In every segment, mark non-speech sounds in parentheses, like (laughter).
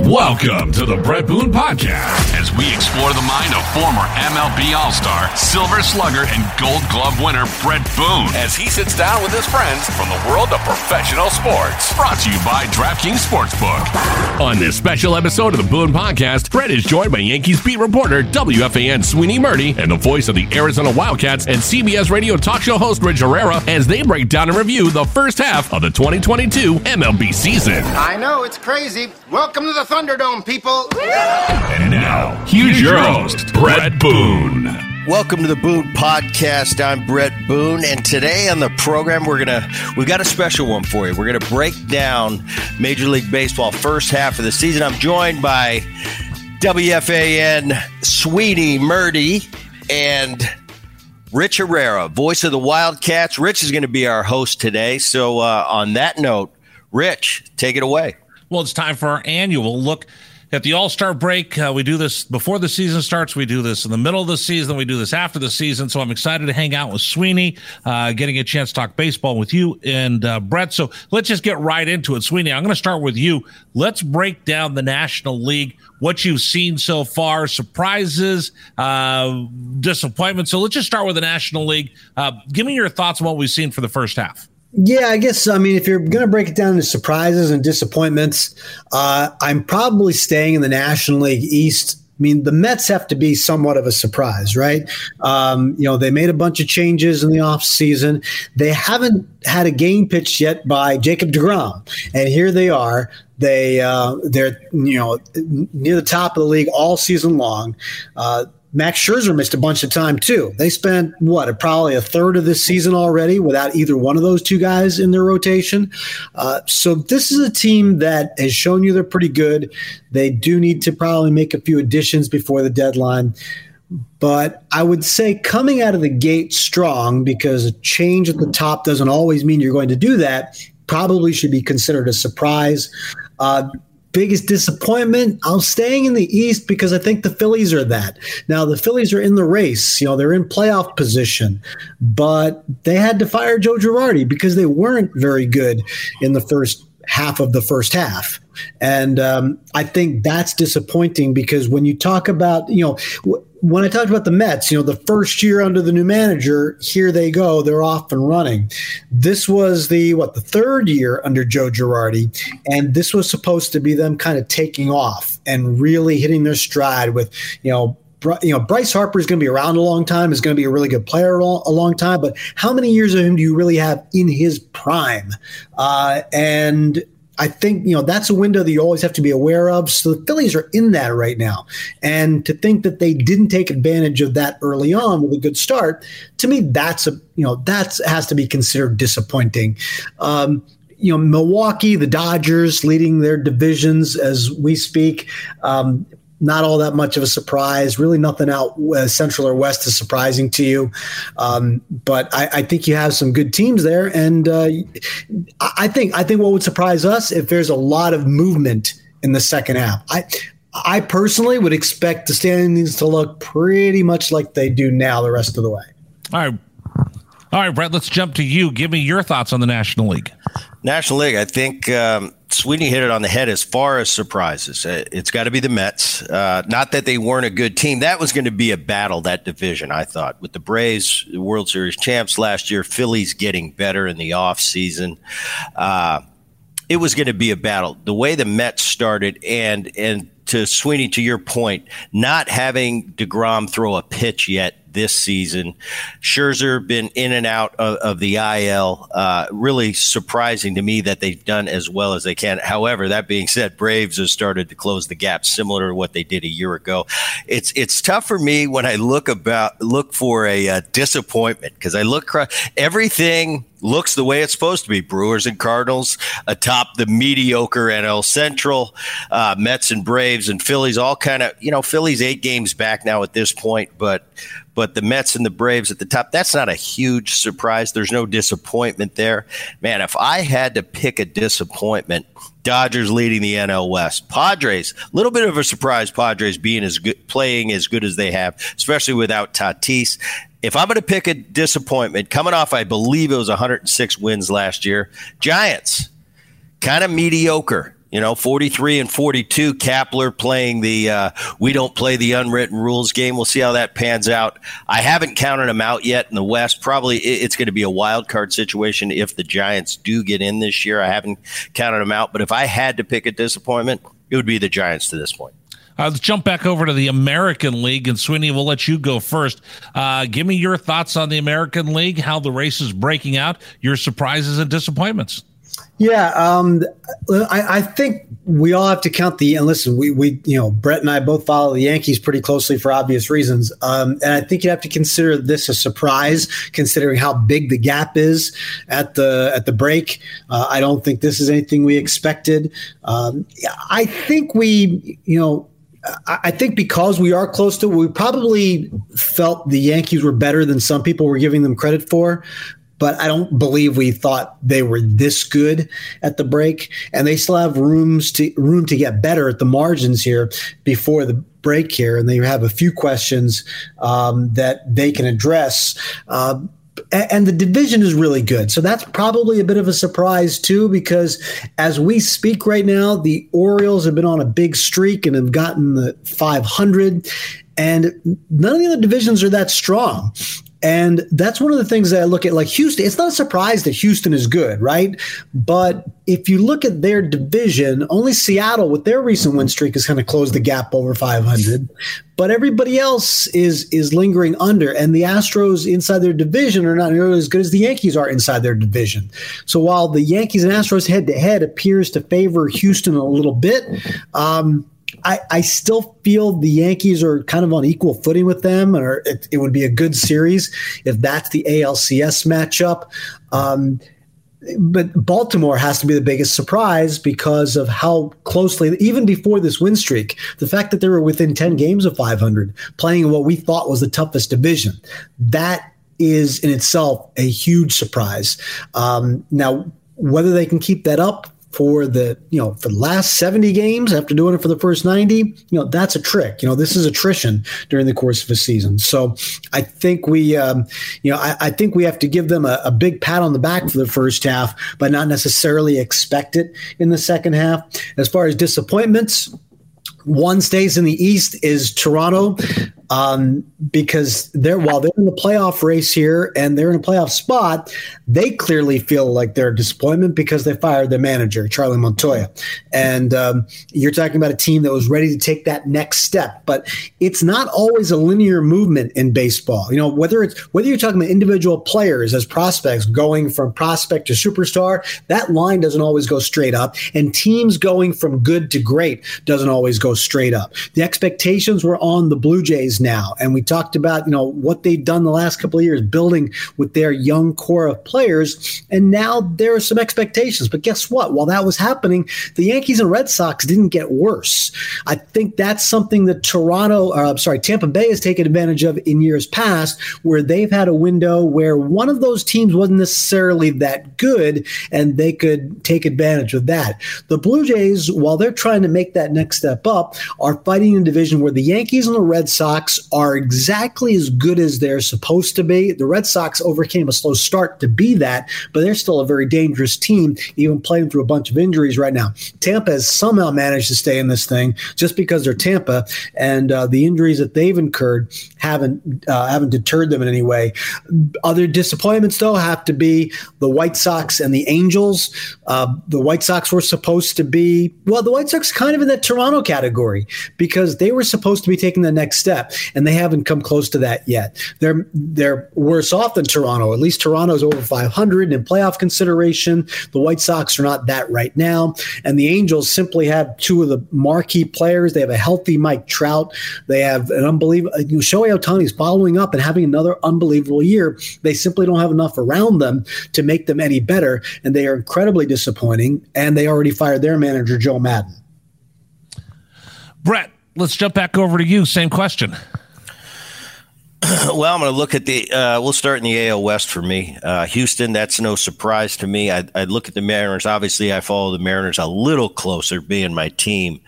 Welcome to the Brett Boone Podcast as we explore the mind of former MLB All Star, Silver Slugger, and Gold Glove winner Brett Boone as he sits down with his friends from the world of professional sports. Brought to you by DraftKings Sportsbook. On this special episode of the Boone Podcast, Brett is joined by Yankees beat reporter WFAN Sweeney Murti and the voice of the Arizona Wildcats and CBS radio talk show host Rich Herrera as they break down and review the first half of the 2022 MLB season. I know, it's crazy. Welcome to the Thunderdome, people. And now, here's your host, Brett Boone. Welcome to the Boone Podcast. I'm Brett Boone, and today on the program we're gonna we've got a special one for you. We're gonna break down Major League Baseball first half of the season. I'm joined by WFAN Sweeney Murti and Rich Herrera, voice of the Wildcats. Rich is going to be our host today. So, uh, on that note, Rich, take it away. Well, it's time for our annual look at the All Star break. Uh, we do this before the season starts. We do this in the middle of the season. We do this after the season. So I'm excited to hang out with Sweeney, uh, getting a chance to talk baseball with you and uh, Bret. So let's just get right into it. Sweeney, I'm going to start with you. Let's break down the National League, what you've seen so far, surprises, uh, disappointments. So let's just start with the National League. Uh, give me your thoughts on what we've seen for the first half. Yeah, I guess I mean if you're going to break it down into surprises and disappointments, uh, I'm probably staying in the National League East. I mean, the Mets have to be somewhat of a surprise, right? Um, you know, they made a bunch of changes in the offseason. They haven't had a game pitched yet by Jacob DeGrom. And here they are. They uh, they're you know near the top of the league all season long. Uh, Max Scherzer missed a bunch of time too. They spent what probably a third of this season already without either one of those two guys in their rotation. Uh, so this is a team that has shown you they're pretty good. They do need to probably make a few additions before the deadline. But I would say coming out of the gate strong because a change at the top doesn't always mean you're going to do that. Probably should be considered a surprise. Uh, biggest disappointment, I'm staying in the East because I think the Phillies are that. Now, the Phillies are in the race, you know, they're in playoff position, but they had to fire Joe Girardi because they weren't very good in the first half of the first half. And um, I think that's disappointing because when you talk about, you know, w- when I talked about the Mets, you know, the first year under the new manager, here they go, they're off and running. This was the what the third year under Joe Girardi, and this was supposed to be them kind of taking off and really hitting their stride with, you know, you know, Bryce Harper is going to be around a long time, is going to be a really good player a long time, but how many years of him do you really have in his prime? Uh, and I think, you know, that's a window that you always have to be aware of. So the Phillies are in that right now. And to think that they didn't take advantage of that early on with a good start, to me, that's a, you know, that has to be considered disappointing. Um, you know, Milwaukee, the Dodgers leading their divisions as we speak. Um, not all that much of a surprise. Really, nothing out uh, central or west is surprising to you. Um, but I, I, think you have some good teams there, and uh, I think I think what would surprise us if there's a lot of movement in the second half. I I personally would expect the standings to look pretty much like they do now the rest of the way. All right. All right, Bret, let's jump to you. Give me your thoughts on the National League. National League, I think um, Sweeney hit it on the head as far as surprises. Uh, it's got to be the Mets. Uh, not that they weren't a good team. That was going to be a battle, that division, I thought. With the Braves, World Series champs last year, Phillies getting better in the offseason. Uh, it was going to be a battle. The way the Mets started, and and to Sweeney, to your point, not having DeGrom throw a pitch yet this season. Scherzer been in and out of, of the IL. Uh, really surprising to me that they've done as well as they can. However, that being said, Braves have started to close the gap, similar to what they did a year ago. It's it's tough for me when I look about look for a uh, disappointment because I look everything looks the way it's supposed to be. Brewers and Cardinals atop the mediocre NL Central, uh, Mets and Braves and Phillies all kind of you know Phillies eight games back now at this point, but but the Mets and the Braves at the top, that's not a huge surprise. There's no disappointment there. Man, if I had to pick a disappointment, Dodgers leading the NL West. Padres, a little bit of a surprise, Padres being as good, playing as good as they have, especially without Tatis. If I'm going to pick a disappointment, coming off, I believe it was 106 wins last year, Giants, kind of mediocre You know, 43 and 42. Kapler playing the uh, we don't play the unwritten rules game. We'll see how that pans out. I haven't counted them out yet in the West. Probably it's going to be a wild card situation if the Giants do get in this year. I haven't counted them out, but if I had to pick a disappointment, it would be the Giants to this point. Uh, let's jump back over to the American League, and Sweeney, we'll let you go first. Uh, give me your thoughts on the American League, how the race is breaking out, your surprises and disappointments. Yeah, um, I, I, think we all have to count the and listen. We we you know Brett and I both follow the Yankees pretty closely for obvious reasons, um, and I think you have to consider this a surprise considering how big the gap is at the at the break. Uh, I don't think this is anything we expected. Um, I think we you know I think because we are close to, we probably felt the Yankees were better than some people were giving them credit for. But I don't believe we thought they were this good at the break, and they still have rooms to room to get better at the margins here before the break here, and they have a few questions um, that they can address. Uh, and the division is really good. So that's probably a bit of a surprise too, because as we speak right now, the Orioles have been on a big streak and have gotten the 500, and none of the other divisions are that strong. And that's one of the things that I look at. Like Houston, it's not a surprise that Houston is good, right? But if you look at their division, only Seattle, with their recent win streak, has kind of closed the gap over 500. But everybody else is is lingering under, and the Astros inside their division are not nearly as good as the Yankees are inside their division. So while the Yankees and Astros head to head appears to favor Houston a little bit. Um, I, I still feel the Yankees are kind of on equal footing with them, or it, it would be a good series if that's the ALCS matchup. Um, but Baltimore has to be the biggest surprise because of how closely, even before this win streak, the fact that they were within 10 games of 500, playing what we thought was the toughest division, that is in itself a huge surprise. Um, now, whether they can keep that up for the you know for the last 70 games after doing it for the first 90 you know that's a trick. You know this is attrition during the course of a season. So i think we um, you know I, I, think we have to give them a, a, big pat on the back for the first half but not necessarily expect it in the second half. As far as disappointments one stays in the east is toronto um, because they're while they're in the playoff race here and they're in a playoff spot, they clearly feel like they're a disappointment because they fired their manager Charlie Montoya, and um, you're talking about a team that was ready to take that next step. But it's not always a linear movement in baseball. You know whether it's whether you're talking about individual players as prospects going from prospect to superstar, that line doesn't always go straight up, and teams going from good to great doesn't always go straight up. The expectations were on the Blue Jays now. And we talked about, you know, what they've done the last couple of years, building with their young core of players. And now there are some expectations. But guess what? While that was happening, the Yankees and Red Sox didn't get worse. I think that's something that Toronto, or I'm sorry, Tampa Bay has taken advantage of in years past, where they've had a window where one of those teams wasn't necessarily that good and they could take advantage of that. The Blue Jays, while they're trying to make that next step up, are fighting in a division where the Yankees and the Red Sox Sox are exactly as good as they're supposed to be. The Red Sox overcame a slow start to be that, but they're still a very dangerous team, even playing through a bunch of injuries right now. Tampa has somehow managed to stay in this thing just because they're Tampa, and uh, the injuries that they've incurred haven't uh, haven't deterred them in any way. Other disappointments, though, have to be the White Sox and the Angels. Uh, the White Sox were supposed to be well, the White Sox kind of in that Toronto category because they were supposed to be taking the next step and they haven't come close to that yet. They're they're worse off than Toronto. At least Toronto's over 500 in playoff consideration. The White Sox are not that right now, and the Angels simply have two of the marquee players. They have a healthy Mike Trout. They have an unbelievable you know, Shohei Ohtani's following up and having another unbelievable year. They simply don't have enough around them to make them any better, and they are incredibly disappointing. And they already fired their manager Joe Maddon. Brett, let's jump back over to you. Same question. well, I'm going to look at the. Uh, we'll start in the AL West for me. Uh, Houston, that's no surprise to me. I, I look at the Mariners. Obviously, I follow the Mariners a little closer, being my team.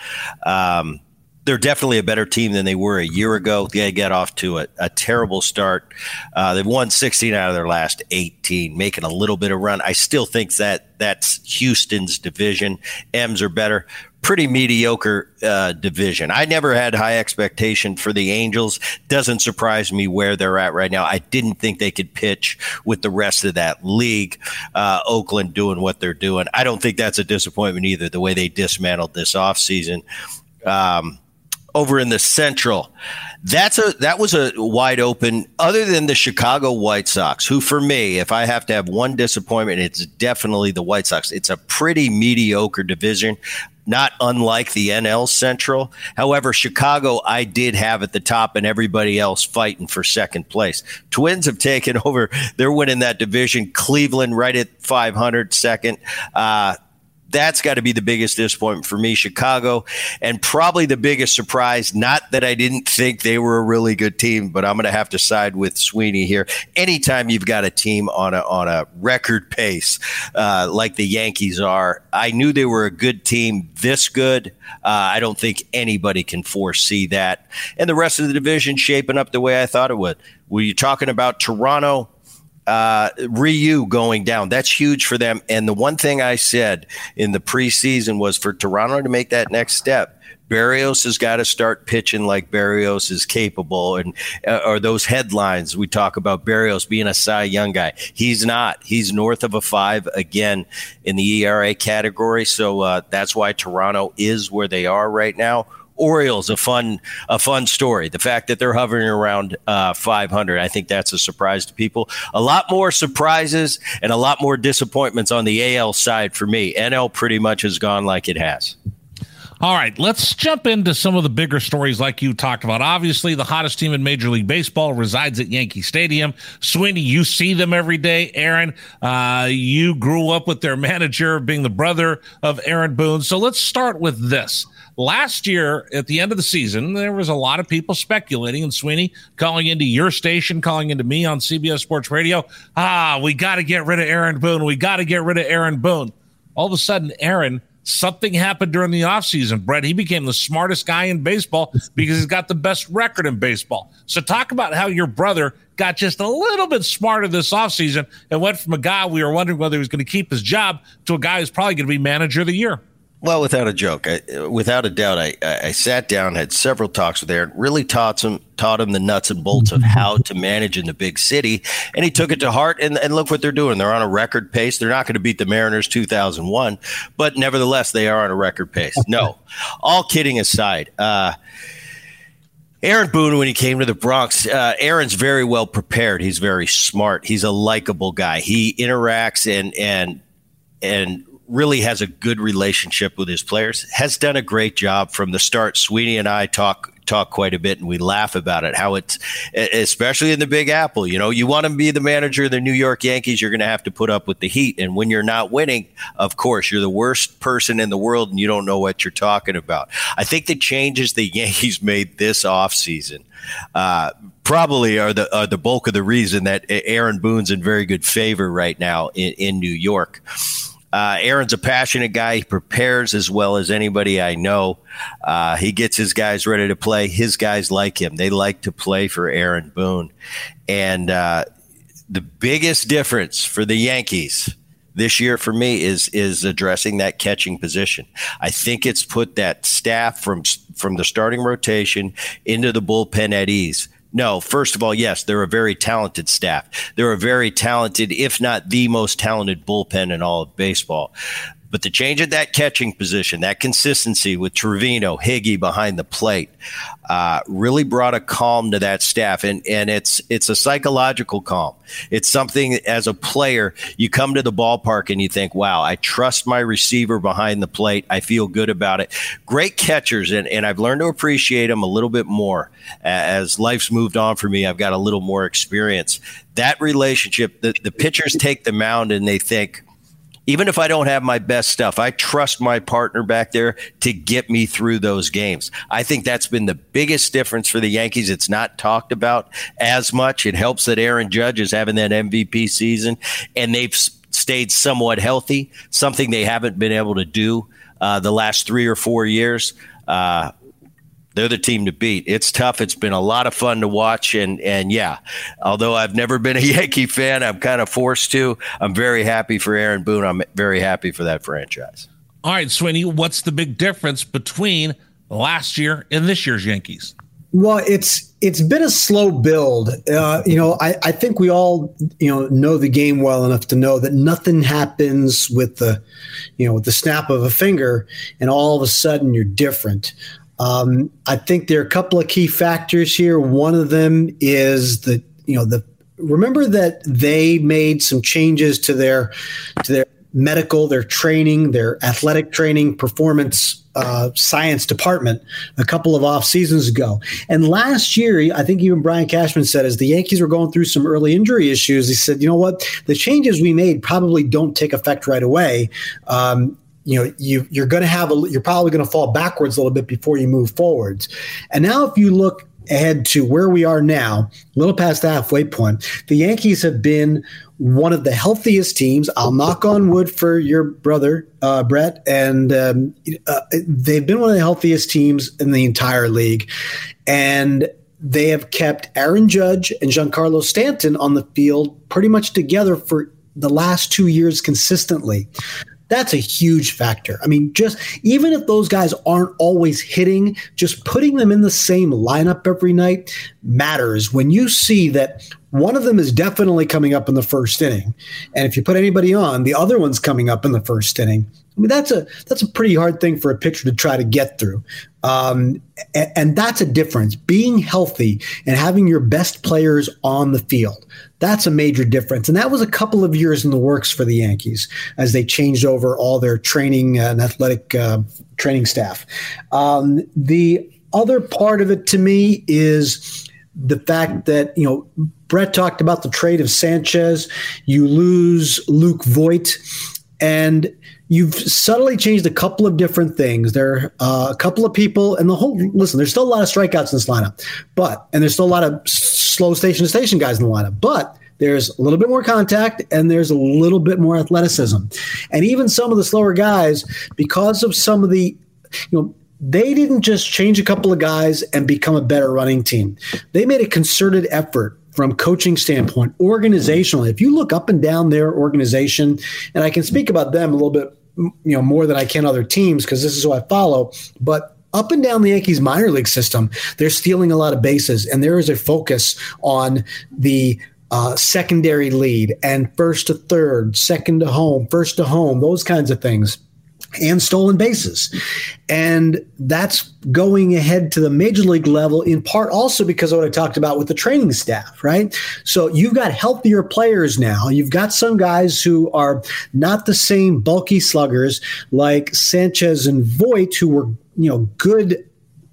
Um, they're definitely a better team than they were a year ago. They get off to a, a terrible start. Uh, they've won 16 out of their last 18, making a little bit of run. I still think that that's Houston's division. M's are better pretty mediocre uh, division. I never had high expectation for the Angels. Doesn't surprise me where they're at right now. I didn't think they could pitch with the rest of that league. Uh, Oakland doing what they're doing. I don't think that's a disappointment either. The way they dismantled this offseason. Um, over in the Central, that's a that was a wide open. Other than the Chicago White Sox, who for me, if I have to have one disappointment, it's definitely the White Sox. It's a pretty mediocre division not unlike the NL Central. However, Chicago I did have at the top and everybody else fighting for second place. Twins have taken (laughs) over. They're winning that division. Cleveland right at 500 second. Uh, that's got to be the biggest disappointment for me, Chicago, and probably the biggest surprise. Not that I didn't think they were a really good team, but I'm going to have to side with Sweeney here. Anytime you've got a team on a on a record pace uh, like the Yankees are, I knew they were a good team. This good, uh, I don't think anybody can foresee that. And the rest of the division shaping up the way I thought it would. Were you talking about Toronto? Uh, Ryu going down. That's huge for them. And the one thing I said in the preseason was for Toronto to make that next step. Berrios has got to start pitching like Berrios is capable, and uh, or those headlines we talk about Berrios being a Cy Young guy. He's not. He's north of a five again in the ERA category. So uh, that's why Toronto is where they are right now. Orioles a fun a fun story. The fact that they're hovering around uh, 500, I think that's a surprise to people. A lot more surprises and a lot more disappointments on the AL side for me. NL pretty much has gone like it has. All right, let's jump into some of the bigger stories like you talked about. Obviously, the hottest team in Major League Baseball resides at Yankee Stadium. Sweeney, you see them every day. Aaron, uh, you grew up with their manager being the brother of Aaron Boone. So let's start with this. Last year, at the end of the season, there was a lot of people speculating, and Sweeney calling into your station, calling into me on CBS Sports Radio. Ah, we got to get rid of Aaron Boone. We got to get rid of Aaron Boone. All of a sudden, Aaron, something happened during the offseason. Brett, he became the smartest guy in baseball because he's got the best record in baseball. So, talk about how your brother got just a little bit smarter this offseason and went from a guy we were wondering whether he was going to keep his job to a guy who's probably going to be manager of the year. Well, without a joke, I, without a doubt, I, I sat down, had several talks with Aaron, really taught him taught him the nuts and bolts of how to manage in the big city, and he took it to heart. And, and look what they're doing; they're on a record pace. They're not going to beat the Mariners 2001, but nevertheless, they are on a record pace. No, all kidding aside. Uh, Aaron Boone, when he came to the Bronx, uh, Aaron's very well prepared. He's very smart. He's a likable guy. He interacts and and and really has a good relationship with his players, has done a great job from the start. Sweeney and I talk talk quite a bit and we laugh about it how it's especially in the big apple you know you want to be the manager of the new york yankees you're going to have to put up with the heat. And when you're not winning of course you're the worst person in the world and you don't know what you're talking about. I think the changes the (laughs) yankees made this offseason uh, probably are the are the bulk of the reason that aaron boone's in very good favor right now in, in new york uh, Aaron's a passionate guy. He prepares as well as anybody I know. Uh, he gets his guys ready to play. His guys like him. They like to play for Aaron Boone. And uh, the biggest difference for the Yankees this year for me is is addressing that catching position. I think it's put that staff from from the starting rotation into the bullpen at ease. No, first of all, yes, they're a very talented staff. They're a very talented, if not the most talented bullpen in all of baseball. But the change at that catching position, that consistency with Trevino, Higgy behind the plate, uh, really brought a calm to that staff, and and it's it's a psychological calm. It's something as a player you come to the ballpark and you think, "Wow, I trust my receiver behind the plate. I feel good about it." Great catchers, and and I've learned to appreciate them a little bit more as life's moved on for me. I've got a little more experience. That relationship, the, the pitchers take the mound and they think even if I don't have my best stuff, I trust my partner back there to get me through those games. I think that's been the biggest difference for the Yankees. It's not talked about as much. It helps that Aaron Judge is having that MVP season and they've stayed somewhat healthy, something they haven't been able to do uh, the last three or four years. Uh, they're the team to beat. It's tough. It's been a lot of fun to watch, and and yeah, although I've never been a (laughs) Yankee fan, I'm kind of forced to. I'm very happy for Aaron Boone. I'm very happy for that franchise. All right, Sweeney, what's the big difference between last year and this year's Yankees? Well, it's it's been a slow build. Uh, you know, I, I think we all you know know the game well enough to know that nothing happens with the you know with the snap of a finger, and all of a sudden you're different. Um, I think there are a couple of key factors here. One of them is the you know the remember that they made some changes to their to their medical, their training, their athletic training, performance uh, science department a couple of off seasons ago. And last year, I think even Brian Cashman said, as the Yankees were going through some early injury issues, he said, you know what, the changes we made probably don't take effect right away. Um, you know you you're going to have a you're probably going to fall backwards a little bit before you move forwards and now if you look ahead to where we are now a little past the halfway point the yankees have been one of the healthiest teams. I'll knock on wood for your brother, uh, Brett, and um, uh, they've been one of the healthiest teams in the entire league. And they have kept Aaron Judge and Giancarlo Stanton on the field pretty much together for the last two years consistently. That's a huge factor. I mean, just even if those guys aren't always hitting, just putting them in the same lineup every night matters. When you see that one of them is definitely coming up in the first inning, and if you put anybody on, the other one's coming up in the first inning. I mean, that's a that's a pretty hard thing for a pitcher to try to get through, um, and, and that's a difference. Being healthy and having your best players on the field. That's a major difference. And that was a couple of years in the works for the Yankees as they changed over all their training and athletic uh, training staff. Um, the other part of it to me is the fact that, you know, Brett talked about the trade of Sanchez. You lose Luke Voit. And you've subtly changed a couple of different things. There are uh, a couple of people, and the whole listen. There's still a lot of strikeouts in this lineup, but and there's still a lot of slow station to station guys in the lineup, but. There's a little bit more contact and there's a little bit more athleticism. And even some of the slower guys, because of some of the, you know, they didn't just change a couple of guys and become a better running team. They made a concerted effort from coaching standpoint, organizationally. If you look up and down their organization, and I can speak about them a little bit you know more than I can other teams because this is who I follow. But up and down the Yankees minor league system, they're stealing a lot of bases, and there is a focus on the uh, secondary lead and first to third, second to home, first to home, those kinds of things and stolen bases. And that's going ahead to the major league level in part also because of what I talked about with the training staff, right? So you've got healthier players now. You've got some guys who are not the same bulky sluggers like Sanchez and Voit who were, you know, good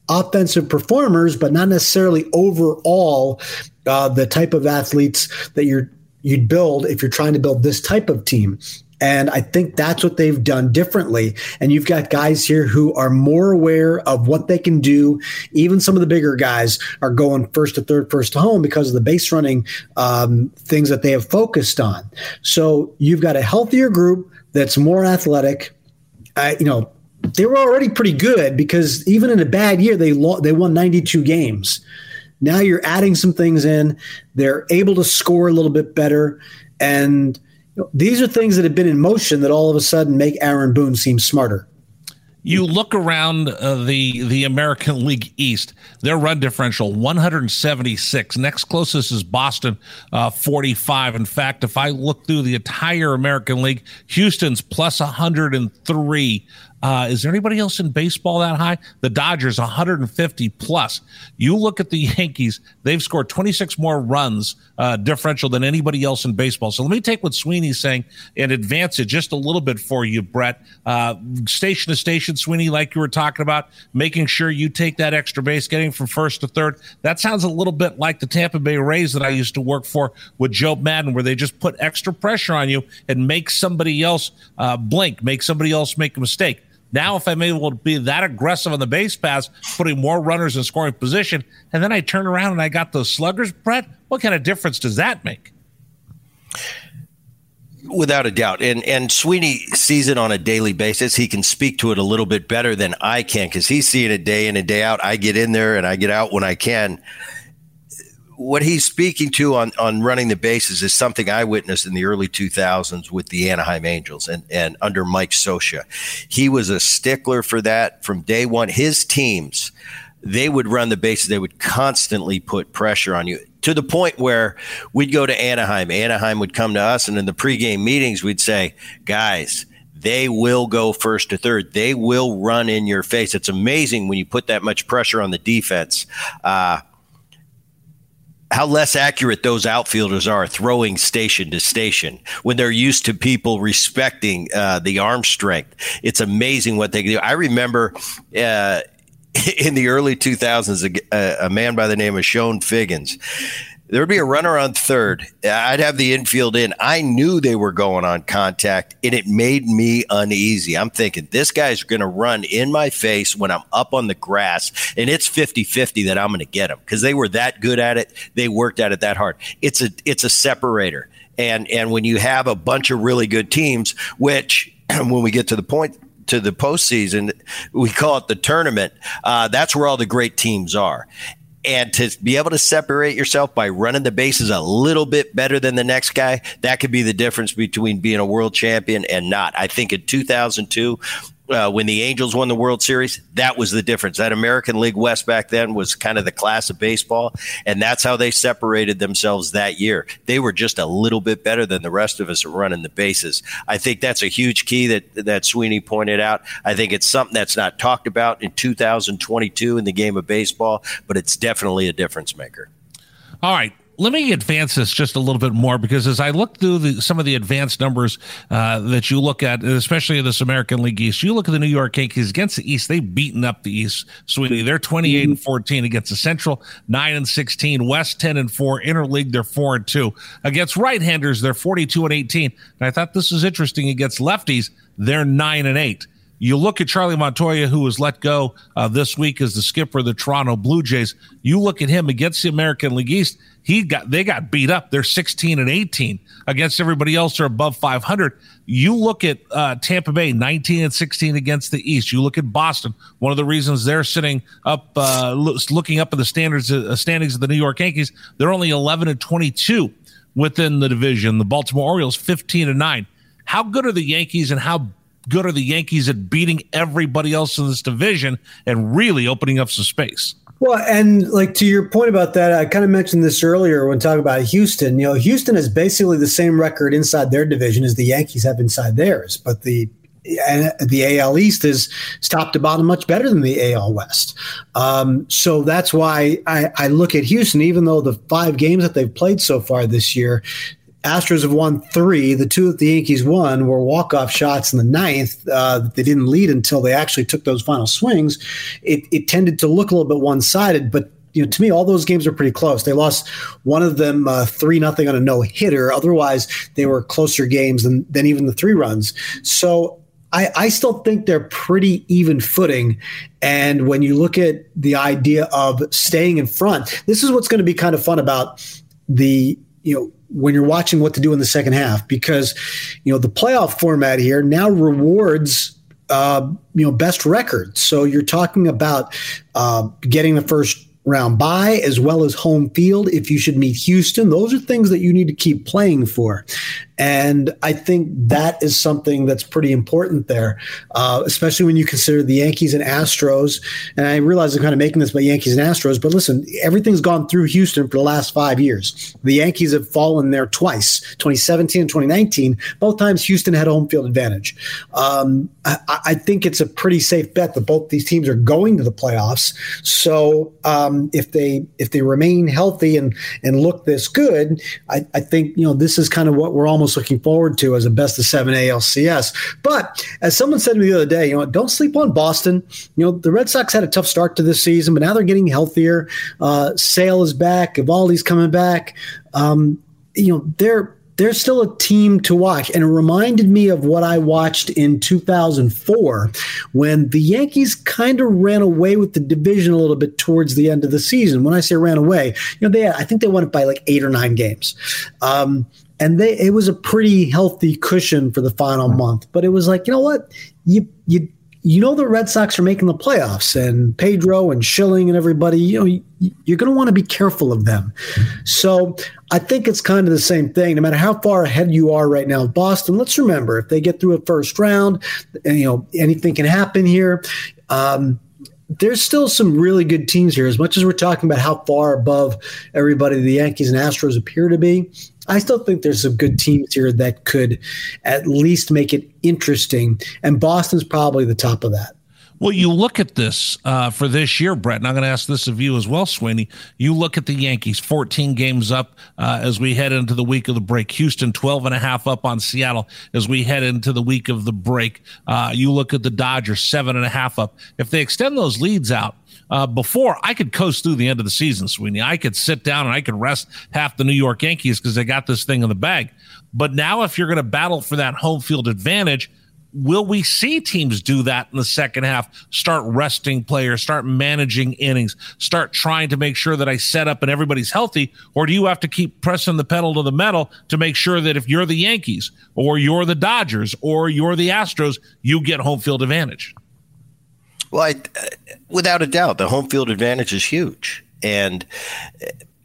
offensive performers, but not necessarily overall uh, the type of athletes that you're you'd build if you're trying to build this type of team. And I think that's what they've done differently. And you've got guys here who are more aware of what they can do. Even some of the bigger guys are going first to third, first to home because of the base running um, things that they have focused on. So you've got a healthier group that's more athletic. You know, they were already pretty good because even in a bad year, they lo- they won 92 games. Now you're adding some things in. They're able to score a little bit better. And these are things that have been in motion that all of a sudden make Aaron Boone seem smarter. You look around uh, the the American League East, their run differential 176. Next closest is Boston, uh, 45. In fact, if I look through the entire American League, Houston's plus 103. Uh, is there anybody else in baseball that high? The Dodgers 150 plus. You look at the (laughs) Yankees; they've scored 26 more runs uh, differential than anybody else in baseball. So let me take what Sweeney's saying and advance it just a little bit for you, Brett. Uh, station to station, Sweeney, like you were talking about, making sure you take that extra base, getting from first to third. That sounds a little bit like the Tampa Bay Rays that I used to work for with Joe Maddon, where they just put extra pressure on you and make somebody else uh, blink, make somebody else make a mistake. Now, if I'm able to be that aggressive on the base pass, putting more runners in scoring position, and then I turn around and I got those sluggers, Brett, what kind of difference does that make? Without a doubt. And and Sweeney sees it on a daily basis. He can speak to it a little bit better than I can because he's seeing it day in and day out. I get in there and I get out when I can. What he's speaking to on, on running the bases is something I witnessed in the early 2000s with the Anaheim Angels and, and under Mike Scioscia. He was a stickler for that from day one. His teams, they would run the bases. They would constantly put pressure on you to the point where we'd go to Anaheim. Anaheim would come to us, and in the pregame meetings, we'd say, guys, they will go first to third. They will run in your face. It's amazing when you put that much pressure on the defense. Uh, how less accurate those outfielders are throwing station to station when they're used to people respecting uh, the arm strength. It's amazing what they can do. I remember uh, (laughs) in the early 2000s, a, a man by the name of Chone Figgins. There would be a runner on third. I'd have the infield in. I knew they were going on contact, and it made me uneasy. I'm thinking, this guy's going to run in my face when I'm up on the grass, and it's 50 50 that I'm going to get him because they were that good at it. They worked at it that hard. It's a, it's a separator. And, and when you have a bunch of really good teams, which (clears throat) when we get to the point to the postseason, we call it the tournament. Uh, that's where all the great teams are. And to be able to separate yourself by running the bases a little bit better than the next guy, that could be the difference between being a world champion and not. I think in 2002, uh, when the Angels won the World Series, that was the difference. That American League West back then was kind of the class of baseball, and that's how they separated themselves that year. They were just a little bit better than the rest of us running the bases. I think that's a huge key that that Sweeney pointed out. I think it's something that's not talked about in 2022 in the game of baseball, but it's definitely a difference maker. All right let me advance this just a little bit more because as I look through the, some of the advanced numbers uh, that you look at, especially in this American League East, you look at the New York Yankees against the East. They've beaten up the East, Sweeney. They're 28 and 14 against the Central, 9 and 16, West 10 and 4, Interleague, they're 4 and 2. Against right handers, they're 42 and 18. And I thought this was interesting. Against lefties, they're 9 and 8. You look at Charlie Montoya, who was let go uh, this week as the skipper of the Toronto Blue Jays. You look at him against the American League East he got they got beat up. They're 16 and 18 against everybody else. They're above 500. You look at uh, Tampa Bay 19 and 16 against the East. You look at Boston. One of the reasons they're sitting up, uh, looking up at the standards uh, standings of the New York Yankees, they're only 11 and 22 within the division. The Baltimore Orioles 15 and 9. How good are the Yankees and how good are the Yankees at beating everybody else in this division and really opening up some space? Well, and like to your point about that, I kind of mentioned this earlier when talking about Houston. You know, Houston has basically the same record inside their division as the Yankees have inside theirs, but the and the AL East is top to bottom much better than the AL West. Um, so that's why I, I, look at Houston, even though the five games that they've played so far this year, Astros have won three. The two that the Yankees won were walk-off shots in the ninth. Uh, they didn't lead until they actually took those final swings. It, it tended to look a little bit one-sided, but you know, to me, all those games are pretty close. They lost one of them uh, three nothing on a no hitter. Otherwise, they were closer games than than even the three runs. So I, I, still think they're pretty even footing. And when you look at the idea of staying in front, this is what's going to be kind of fun about the you know when you're watching what to do in the second half because you know the playoff format here now rewards uh, you know best record so you're talking about uh, getting the first round bye as well as home field if you should meet Houston. Those are things that you need to keep playing for. And I think that is something that's pretty important there, uh, especially when you consider the Yankees and Astros. And I realize I'm kind of making this about Yankees and Astros, but listen, everything's gone through Houston for the last five years. The Yankees have fallen there twice 2017 and 2019. Both times Houston had a home field advantage. Um, I, I, think it's a pretty safe bet that both these teams are going to the playoffs. So, um, if they if they remain healthy and and look this good, I, I think you know this is kind of what we're almost looking forward to as a best of seven ALCS. But as someone said to me the other day, you know, don't sleep on Boston. You know, the Red Sox had a tough start to this season, but now they're getting healthier. Uh, Sale is back. Eovaldi's coming back. Um, you know, they're they're still a team to watch. And it reminded me of what I watched in 2004 when the Yankees kind of ran away with the division a little bit towards the end of the season. When I say ran away, you know, they I think they won it by like eight or nine games. Um, and they it was a pretty healthy cushion for the final month. But it was like, you know what, you you you know the Red Sox are making the playoffs, and Pedro and Schilling and everybody. You know you're going to want to be careful of them. So I think it's kind of the same thing. No matter how far ahead you are right now, Boston. Let's remember if they get through a first round, and, you know anything can happen here. Um, there's still some really good teams here. As much as we're talking about how far above everybody the Yankees and Astros appear to be, I still think there's some good teams here that could at least make it interesting. And Boston's probably the top of that. Well, you look at this uh, for this year, Brett, and I'm going to ask this of you as well, Sweeney. You look at the Yankees, 14 games up uh, as we head into the week of the break. Houston, 12 and a half up on Seattle as we head into the week of the break. Uh, you look at the Dodgers, seven and a half up. If they extend those leads out, uh, before I could coast through the end of the season, Sweeney. I could sit down and I could rest half the New York Yankees because they got this thing in the bag. But now, if you're going to battle for that home field advantage, will we see teams do that in the second half? Start resting players, start managing innings, start trying to make sure that I set up and everybody's healthy? Or do you have to keep pressing the pedal to the metal to make sure that if you're the Yankees or you're the Dodgers or you're the Astros, you get home field advantage? Well, I, without a doubt, the home field advantage is huge. And,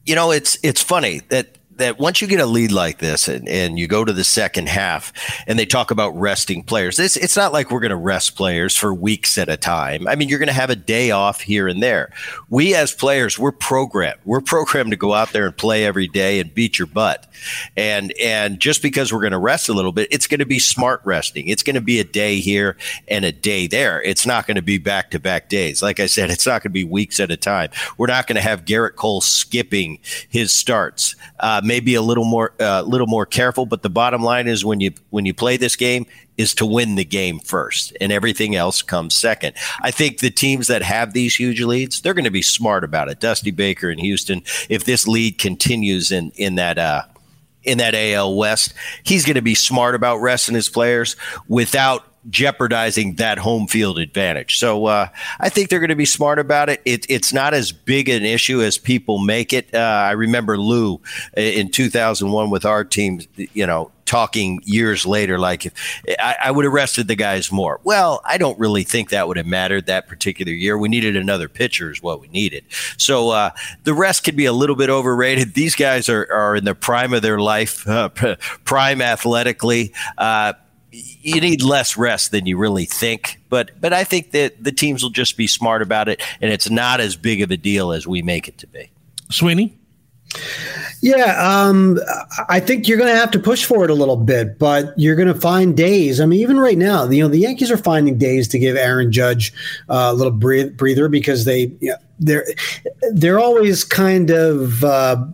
you know, it's, it's funny that that once you get a lead like this and, and you go to the second half and they talk about resting players, it's, it's not like we're going to rest players for weeks at a time. I mean, you're going to have a day off here and there. We as players, we're programmed. We're programmed to go out there and play every day and beat your butt. And and just because we're going to rest a little bit, it's going to be smart resting. It's going to be a day here and a day there. It's not going to be back to back days. Like I said, it's not going to be weeks at a time. We're not going to have Gerrit Cole skipping his starts. Uh, maybe a little more a uh, little more careful. But the bottom line is when you when you play this game is to win the game first, and everything else comes second. I think the teams that have these huge leads, they're going to be smart about it. Dusty Baker in Houston, if this lead continues in in that. Uh, in that AL West, he's going to be smart about resting his players without jeopardizing that home field advantage. So uh, I think they're going to be smart about it. it. It's not as big an issue as people make it. Uh, I remember Lou in 2001 with our team, you know, talking years later, like I, I would have rested the guys more. Well, I don't really think that would have mattered that particular year. We needed another pitcher, is what we needed. So uh, the rest could be a little bit overrated. These guys are, are in the prime of their life, uh, (laughs) prime athletically. You need less rest than you really think. But but I think that the teams will just be smart about it, and it's not as big of a deal as we make it to be. Sweeney. Yeah, um, I think you're going to have to push for it a little bit, but you're going to find days. I mean, even right now, you know, the Yankees are finding days to give Aaron Judge uh, a little breather because they, you know, they're they're always kind of. Uh,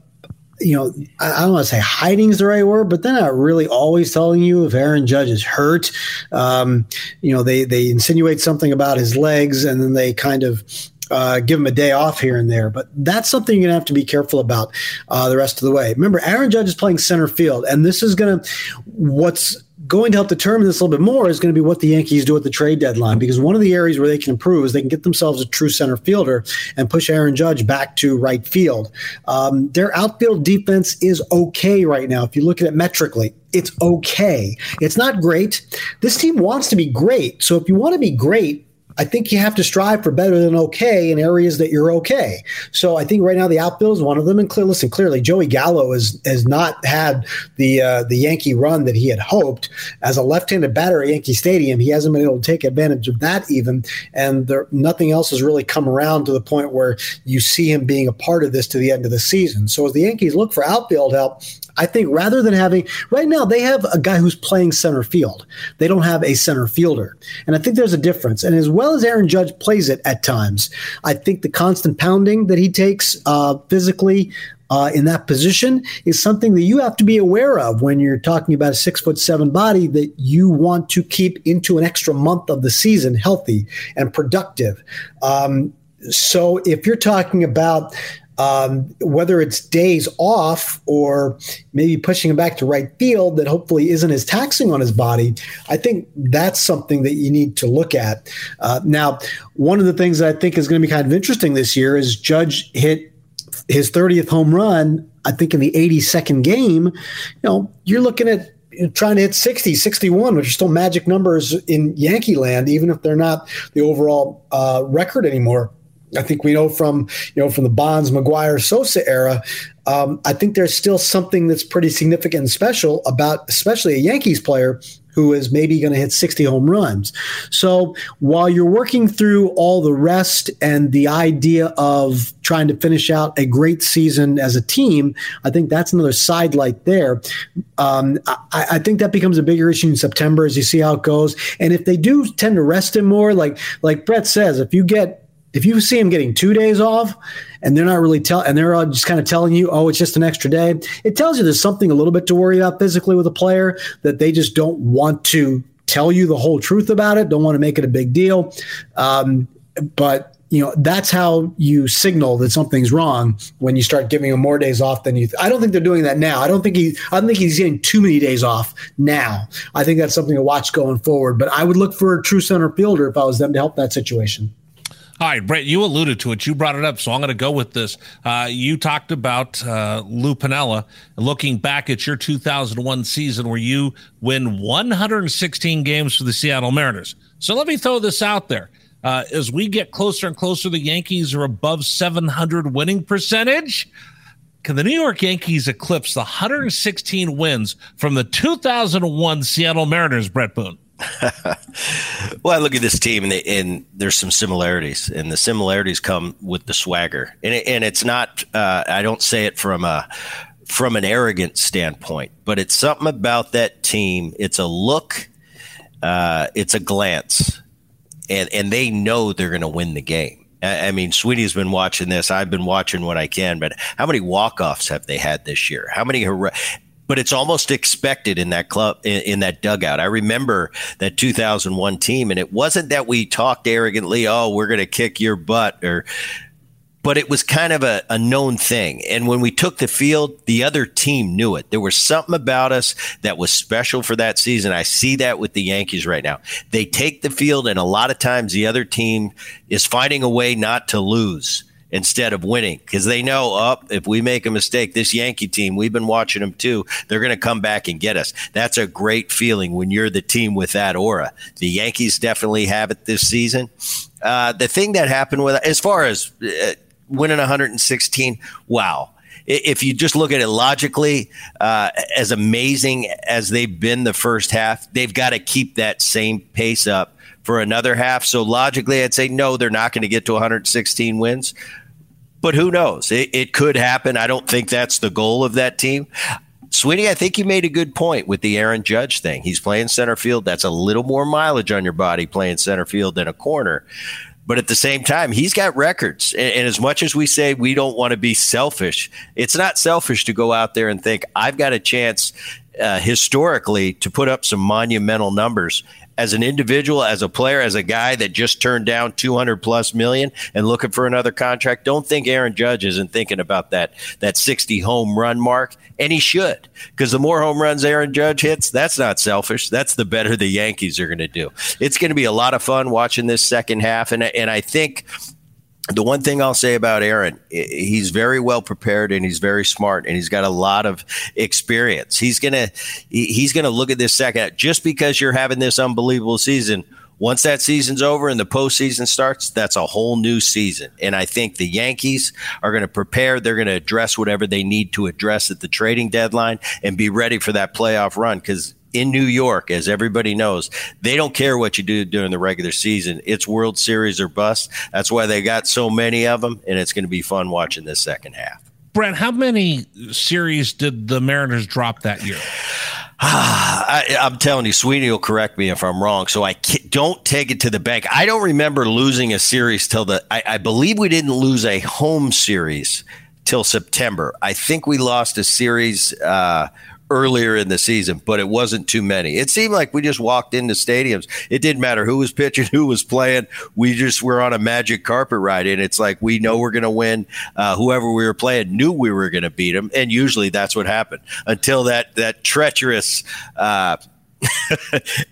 you know, I, don't want to say hiding is the right word, but they're not really always telling you if Aaron Judge is hurt. Um, you know, they they insinuate something about his legs, and then they kind of uh, give him a day off here and there. But that's something you're going to have to be careful about uh, the rest of the way. Remember, Aaron Judge is playing center field, and this is going to what's going to help determine this a little bit more is going to be what the Yankees do at the trade deadline. Because one of the areas where they can improve is they can get themselves a true center fielder and push Aaron Judge back to right field. Um, their outfield defense is okay right now. If you look at it metrically, it's okay. It's not great. This team wants to be great. So if you want to be great, I think you have to strive for better than okay in areas that you're okay. So I think right now the outfield is one of them. And clear, listen, clearly Joey Gallo has has not had the uh, the Yankee run that he had hoped as a left-handed batter at Yankee Stadium. He hasn't been able to take advantage of that even, and there, nothing else has really come around to the point where you see him being a part of this to the end of the season. So as the Yankees look for outfield help, I think rather than having right now, they have a guy who's playing center field. They don't have a center fielder. And I think there's a difference. And as well as Aaron Judge plays it at times, I think the constant pounding that he takes uh, physically uh, in that position is something that you have to be aware of when you're talking about a six foot seven body that you want to keep into an extra month of the season healthy and productive. Um, so if you're talking about um, whether it's days off or maybe pushing him back to right field that hopefully isn't as taxing on his body, I think that's something that you need to look at. Uh, now, one of the things that I think is going to be kind of interesting this year is Judge hit his 30th home run I think in the 82nd game, you know, you're looking at trying to hit 60, 61, which are still magic numbers in Yankee land, even if they're not the overall uh, record anymore. I think we know from you know from the Bonds, McGwire, Sosa era. Um, I think there's still something that's pretty significant and special about, especially a Yankees player who is maybe going to hit 60 home runs. So while you're working through all the rest and the idea of trying to finish out a great season as a team, I think that's another side light there. Um, I, I, think that becomes a bigger issue in September as you see how it goes. And if they do tend to rest him more, like like Brett says, if you get if you see him getting two days off and they're not really tell and they're just kind of telling you, oh, it's just an extra day, it tells you there's something a little bit to worry about physically with a player that they just don't want to tell you the whole truth about it, don't want to make it a big deal. Um, but you know that's how you signal that something's wrong when you start giving him more days off than you. Th- I don't think they're doing that now. I don't think he. I don't think he's getting too many days off now. I think that's something to watch going forward. But I would look for a true center fielder if I was them to help that situation. All right, Brett, you alluded to it. You brought it up, so I'm going to go with this. Uh, you talked about uh, Lou Piniella. Looking back at your 2001 season where you win 116 games for the Seattle Mariners. So let me throw this out there. Uh, as we get closer and closer, the Yankees are above 700 winning percentage. Can the New York Yankees eclipse the 116 wins from the 2001 Seattle Mariners, Brett Boone? (laughs) well, I look at this team, and, they, and, there's some similarities, and the similarities come with the swagger, and, it, and it's not. Uh, I don't say it from a from an arrogant standpoint, but it's something about that team. It's a look, uh, it's a glance, and and they know they're going to win the game. I mean, Sweeney's been watching this. I've been watching what I can, but how many walk offs have they had this year? How many? But it's almost expected in that club in, in, that dugout. I remember that 2001 team, and it wasn't that we talked arrogantly, "Oh, we're going to kick your butt," or, but it was kind of a, a known thing. And when we took the field, the other team knew it. There was something about us that was special for that season. I see that with the Yankees right now. They take the field, and a lot of times the other team is finding a way not to lose instead of winning. Because they know up oh, if we make a mistake this yankee team we've been watching them too they're going to come back and get us. That's a great feeling when you're the team with that aura. The yankees definitely have it this season. Uh, the thing that happened with as far as uh, winning 116 wow. If you just look at it logically, uh, as amazing as they've been the first half, they've got to keep that same pace up for another half. So logically, I'd say no, they're not going to get to 116 wins. But who knows? It, it could happen. I don't think that's the goal of that team. Sweeney, I think you made a good point with the Aaron Judge thing. He's playing center field. That's a little more mileage on your body playing center field than a corner. But at the same time, he's got records. And, and, as much as we say we don't want to be selfish, it's not selfish to go out there and think, I've got a chance uh, historically to put up some monumental numbers as an individual, as a player, as a guy that just turned down 200 plus million and looking for another contract, don't think Aaron Judge isn't thinking about that that 60 home run mark, and he should, because the more home runs Aaron Judge hits, that's not selfish. That's the better the Yankees are going to do. It's going to be a lot of fun watching this second half, and and I think the one thing I'll say about Aaron, he's very well prepared and he's very smart and he's got a lot of experience. He's gonna he's gonna look at this second just because you're having this unbelievable season. Once that season's over and the postseason starts, that's a whole new season. And I think the Yankees are going to prepare. They're going to address whatever they need to address at the trading deadline and be ready for that playoff run because in New York, as everybody knows, they don't care what you do during the regular season. It's World Series or bust. That's why they got so many of them, and it's going to be fun watching this second half. Brett, how many series did the Mariners drop that year? (sighs) I, am telling you, Sweeney will correct me if I'm wrong. So I don't take it to the bank. I don't remember losing a series till the. I, I believe we didn't lose a home series till September. I think we lost a series uh, earlier in the season, but it wasn't too many. It seemed like we just walked into stadiums. It didn't matter who was pitching, (laughs) who was playing. We just were on a magic carpet ride, and it's like we know we're going to win. Uh, whoever we were playing knew we were going to beat them, and usually that's what happened until that that treacherous uh, (laughs)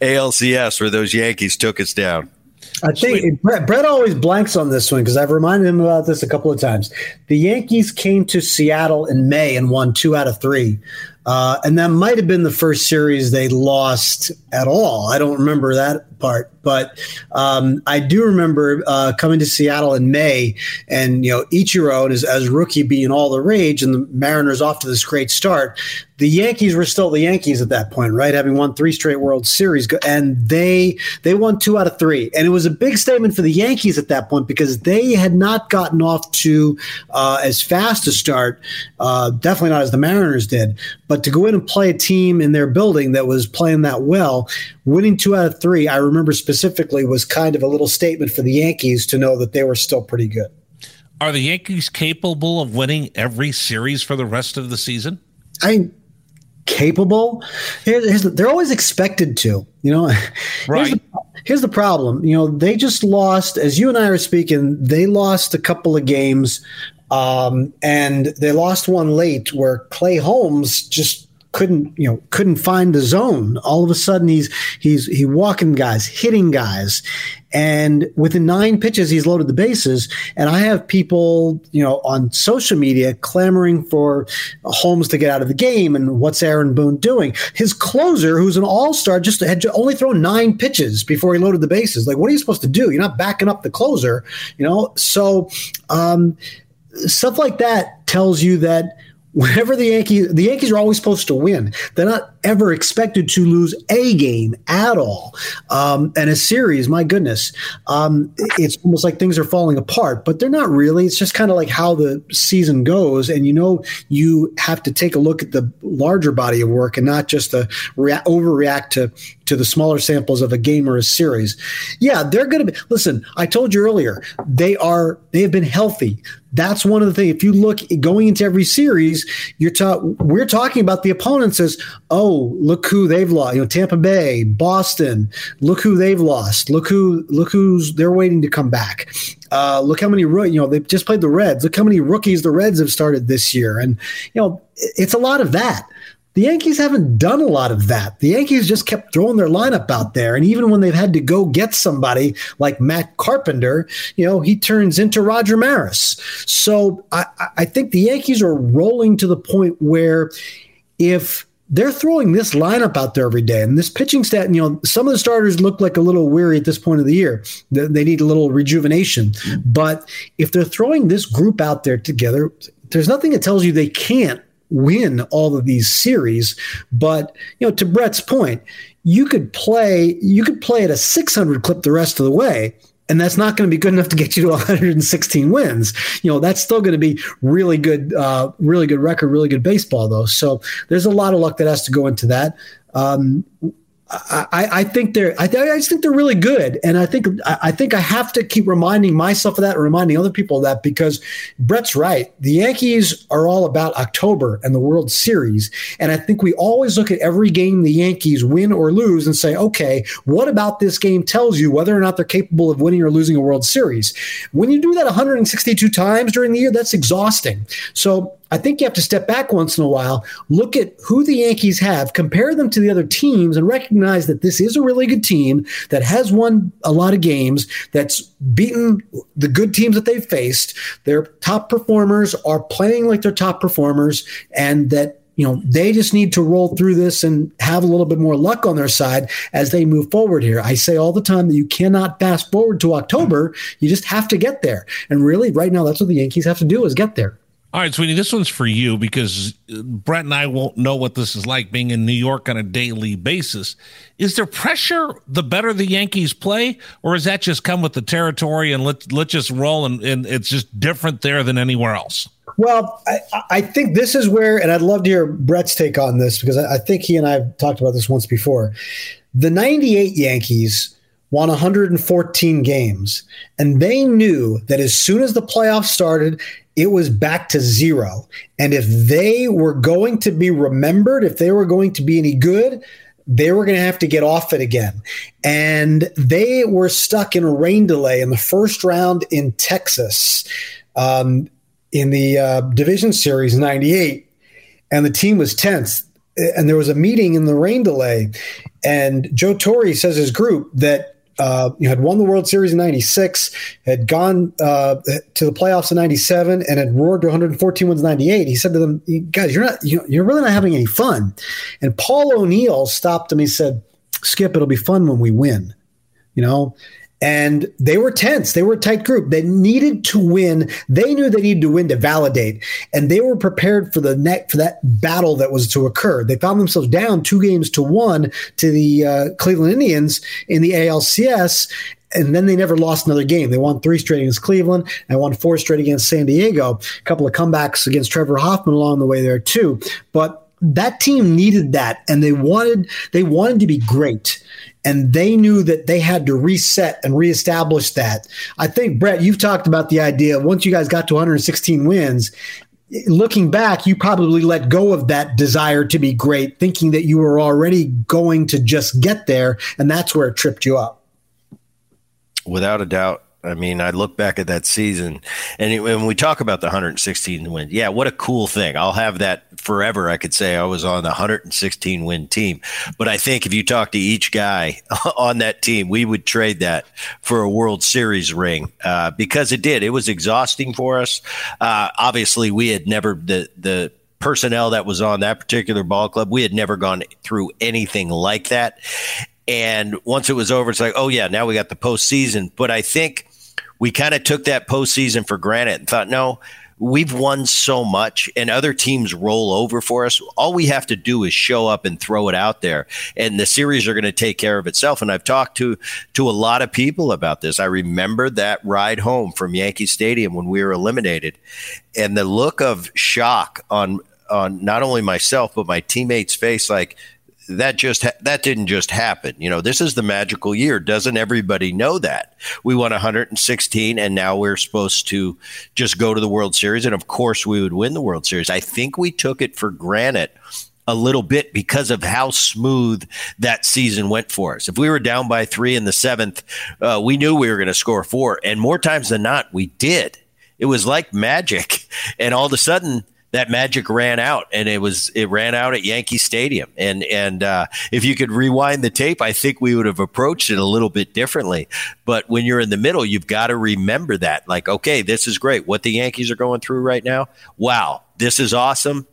ALCS where those Yankees took us down. I think Brett, Brett, always blanks on this one because I've reminded him about this a couple of times. The Yankees came to Seattle in May and won two out of three. Uh, and that might have been the first series they lost at all. I don't remember that part, but um, I do remember uh, coming to Seattle in May, and you know Ichiro as, as rookie being all the rage, and the Mariners off to this great start. The Yankees were still the Yankees at that point, right? Having won three straight World Series, and they they won two out of three, and it was a big statement for the Yankees at that point because they had not gotten off to uh, as fast a start, uh, definitely not as the Mariners did. But to go in and play a team in their building that was playing that well, winning two out of three, I remember specifically was kind of a little statement for the Yankees to know that they were still pretty good. Are the Yankees capable of winning every series for the rest of the season? I capable. Here's, here's the, they're always expected to. You know, (laughs) right. Here's the, here's the problem. You know, they just lost. As you and I are speaking, they lost a couple of games um, and they lost one late where Clay Holmes just couldn't you know couldn't find the zone. All of a sudden he's he's he walking guys hitting guys. And within nine pitches he's loaded the bases. And i have people you know on social media clamoring for holmes to get out of the game and what's aaron boone doing? His closer who's an all-star just had only thrown nine pitches before he loaded the bases. Like what are you supposed to do? You're not backing up the closer you know? So um stuff like that tells you that whenever the Yankees, the Yankees are always supposed to win. They're not ever expected to lose a game at all. Um, and a series, my goodness, um, it's almost like things are falling apart, but they're not really. It's just kind of like how the season goes. And you know, you have to take a look at the larger body of work and not just the rea- overreact to to the smaller samples of a game or a series. Yeah, they're going to be. Listen, I told you earlier, they are. They have been healthy. That's one of the things. If you look going into every series, you're ta- we're talking about the opponents as, oh, look who they've lost. You know, Tampa Bay, Boston. Look who they've lost. Look who look who's they're waiting to come back. Uh, look how many you know they've just played the Reds. Look how many rookies the Reds have started this year, and you know it's a lot of that. The Yankees haven't done a lot of that. The Yankees just kept throwing their lineup out there. And even when they've had to go get somebody like Matt Carpenter, you know, he turns into Roger Maris. So I, I think the Yankees are rolling to the point where if they're throwing this lineup out there every day. And this pitching stat, you know, some of the starters look like a little weary at this point of the year. They need a little rejuvenation. But if they're throwing this group out there together, there's nothing that tells you they can't win all of these series. But you know, to Brett's point, you could play you could play at a 600 clip the rest of the way. And that's not going to be good enough to get you to (laughs) 116 wins. You know, that's still going to be really good, uh, really good record, really good baseball, though. So there's a lot of luck that has to go into that. Um, I, I, think they're I, I, just think they're really good, and I think I think I have to keep reminding myself of that and reminding other people of that because Brett's right. The Yankees are all about October and the World Series, and I think we always look at every game the Yankees win or lose and say, okay, what about this game tells you whether or not they're capable of winning or losing a World Series? When you do that 162 times during the year, that's exhausting. So I think you have to step back once in a while, look at who the Yankees have, compare them to the other teams, and recognize that this is a really good team that has won a lot of games, that's beaten the good teams that they've faced. Their top performers are playing like their top performers, and that you know they just need to roll through this and have a little bit more luck on their side as they move forward here. I say all the time that you cannot fast forward to october. You just have to get there. And really right now that's what the yankees have to do is get there all right, Sweeney, this one's for you because Brett and I won't know what this is like being in New York on a daily basis. Is there pressure the better the Yankees play, or is that just come with the territory and let let's just roll and, and it's just different there than anywhere else? Well, I, I, think this is where, and I'd love to hear Brett's take on this because I, I think he and I have talked about this once before. The 98 Yankees won 114 games, and they knew that as soon as the playoffs started it was back to zero. And if they were going to be remembered, if they were going to be any good, they were going to have to get off it again. And they were stuck in a rain delay in the first round in Texas um, in the uh, division series 98. And the team was tense. And there was a meeting in the rain delay. And Joe Torre says his group that uh, you had won the World Series in '96, had gone uh, to the playoffs in '97, and had roared to 114 wins in '98. He said to them, "Guys, you're not you're really not having any fun." And Paul O'Neill stopped him. He said, "Skip, it'll be fun when we win." You know, and they were tense. They were a tight group. They needed to win. They knew they needed to win to validate, and they were prepared for the neck for that battle that was to occur. They found themselves down two games to one to the uh, Cleveland Indians in the ALCS, and then they never lost another game. They won three straight against Cleveland and won four straight against San Diego. A couple of comebacks against Trevor Hoffman along the way there too, but that team needed that and they wanted they wanted to be great and they knew that they had to reset and reestablish that. I think Brett, you've talked about the idea once you guys got to 116 wins, looking back, you probably let go of that desire to be great, thinking that you were already going to just get there, and that's where it tripped you up. Without a doubt. I mean, I look back at that season, and when we talk about the 116 win, yeah, what a cool thing! I'll have that forever. I could say I was on the 116 win team, but I think if you talk to each guy (laughs) on that team, we would trade that for a World Series ring uh, because it did. It was exhausting for us. Uh, obviously, we had never the the personnel that was on that particular ball club, we had never gone through anything like that. And once it was over, it's like, oh yeah, now we got the postseason. But I think we kind of took that postseason for granted and thought, no, we've won so much and other teams roll over for us. All we have to do is show up and throw it out there and the series are going to take care of itself. And I've talked to, to a lot of people about this. I remember that ride home from Yankee Stadium when we were eliminated and the look of shock on, on not only myself, but my teammates face, like, that just ha- that didn't just happen. You know, this is the magical year. Doesn't everybody know that? We won 116 and now we're supposed to just go to the World Series and of course we would win the World Series. I think we took it for granted a little bit because of how smooth that season went for us. If we were down by 3 in the 7th, uh, we knew we were going to score 4 and more times than not we did. It was like magic (laughs) and all of a sudden that magic ran out and it was it ran out at Yankee Stadium. And and uh, if you could rewind the tape I think we would have approached it a little bit differently. But when you're in the middle you've got to remember that like okay this is great. What the Yankees are going through right now? Wow this is awesome.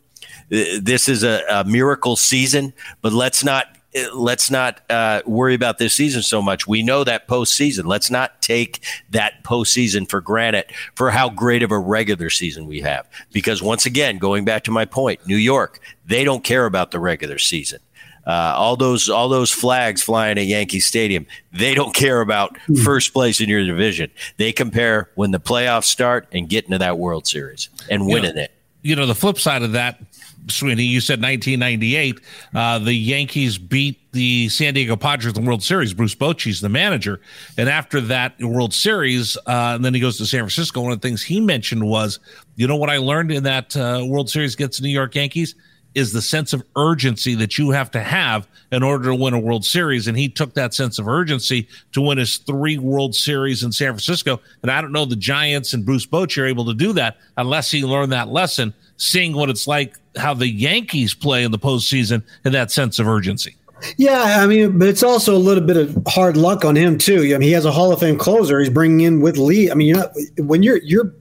This is a, a miracle season but let's not let's not uh, worry about this season so much. We know that postseason. Let's not take that postseason for granted for how great of a regular season we have. Because once again, going back to my point, New York, they don't care about the regular season. Uh, all those all those flags flying at Yankee Stadium, they don't care about hmm. first place in your division. They compare when the playoffs start and getting to that World Series and winning you know, it. You know, the flip side of that Sweeney, you said 1998. Uh, the Yankees beat the San Diego Padres in the World Series. Bruce Bochy's the manager, and after that World Series, uh, and then he goes to San Francisco. One of the things he mentioned was, you know, what I learned in that uh, World Series against the New York Yankees is the sense of urgency that you have to have in order to win a World Series. And he took that sense of urgency to win his three World Series in San Francisco. And I don't know the Giants and Bruce Bochy are able to do that unless he learned that lesson seeing what it's like how the Yankees play in the postseason and that sense of urgency. Yeah, I mean, but it's also a little bit of hard luck on him too. I mean, he has a Hall of Fame closer. He's bringing in with Lee. I mean, you're not when you're you're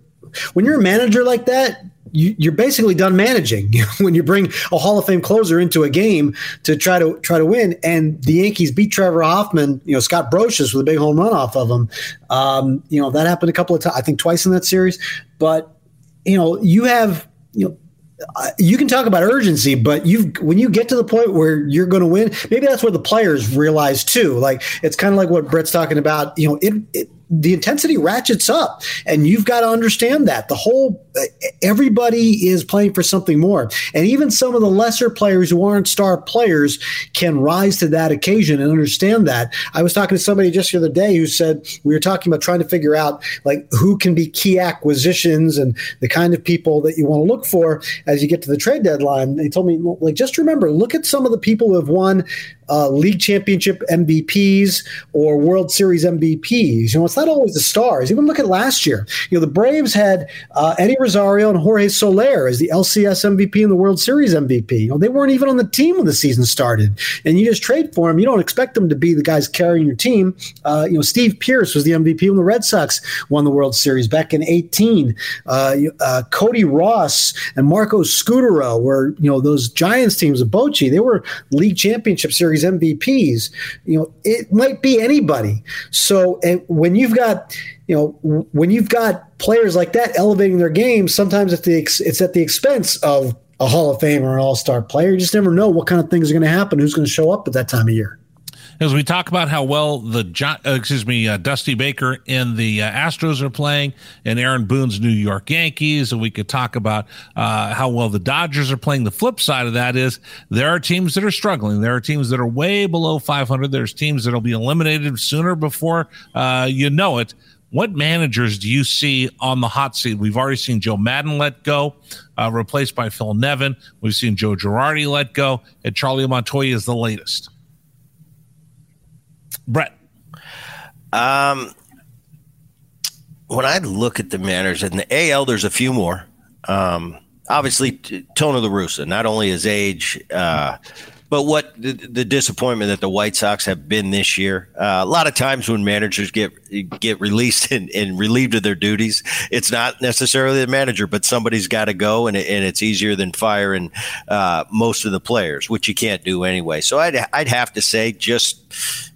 when you're a manager like that. You, are basically done managing (laughs) when you bring a Hall of Fame closer into a game to try to try to win. And the Yankees beat Trevor Hoffman. You know, Scott Brosius with a big home run off of him. Um, you know, that happened a couple of times. I think twice in that series. But you know, you have you know you can talk about urgency, but you when you get to the point where you're going to win, maybe that's where the players realize too. Like it's kind of like what Brett's talking about. You know, it, it the intensity ratchets up and you've got to understand that. The whole everybody is playing for something more and even some of the lesser players who aren't star players can rise to that occasion and understand that. I was talking to somebody just the other day who said we were talking about trying to figure out like who can be key acquisitions and the kind of people that you want to look for as you get to the trade deadline. They told me like just remember look at some of the people who have won uh, league championship MVPs or World Series MVPs. You know, it's not always the stars. Even look at last year. You know, the Braves had uh, Eddie Rosario and Jorge Soler as the LCS MVP and the World Series MVP. You know, they weren't even on the team when the season started, and you just trade for them. You don't expect them to be the guys carrying your team. Uh, you know, Steve Pearce was the MVP when the Red Sox won the World Series back in '18. Uh, uh, Cody Ross and Marco Scutaro were, you know, those Giants teams of Bochy. They were league championship series MVPs. You know, it might be anybody. So, when you've got you know, when you've got players like that elevating their game, sometimes it's, the, it's at the expense of a Hall of Fame or an All Star player. You just never know what kind of things are going to happen, who's going to show up at that time of year as we talk about how well the uh, excuse me uh, Dusty Baker and the uh, Astros are playing, and Aaron Boone's New York Yankees, and we could talk about uh, how well the Dodgers are playing. The flip side of that is there are teams that are struggling. There are teams that are way below 500. There's teams that'll be eliminated sooner before uh, you know it. What managers do you see on the hot seat? We've already seen Joe Maddon let go, replaced by Phil Nevin. We've seen Joe Girardi let go, and Charlie Montoyo is the latest. Brett. Um, when I look at the managers in the AL, there's a few more. Um, obviously, Tony La Russa, not only his age, uh, but what the, the, disappointment that the White Sox have been this year. Uh, a lot of times when managers get get released and, and, relieved of their duties, it's not necessarily the manager, but somebody's got to go, and, and it's easier than firing uh, most of the players, which you can't do anyway. So I'd I'd have to say just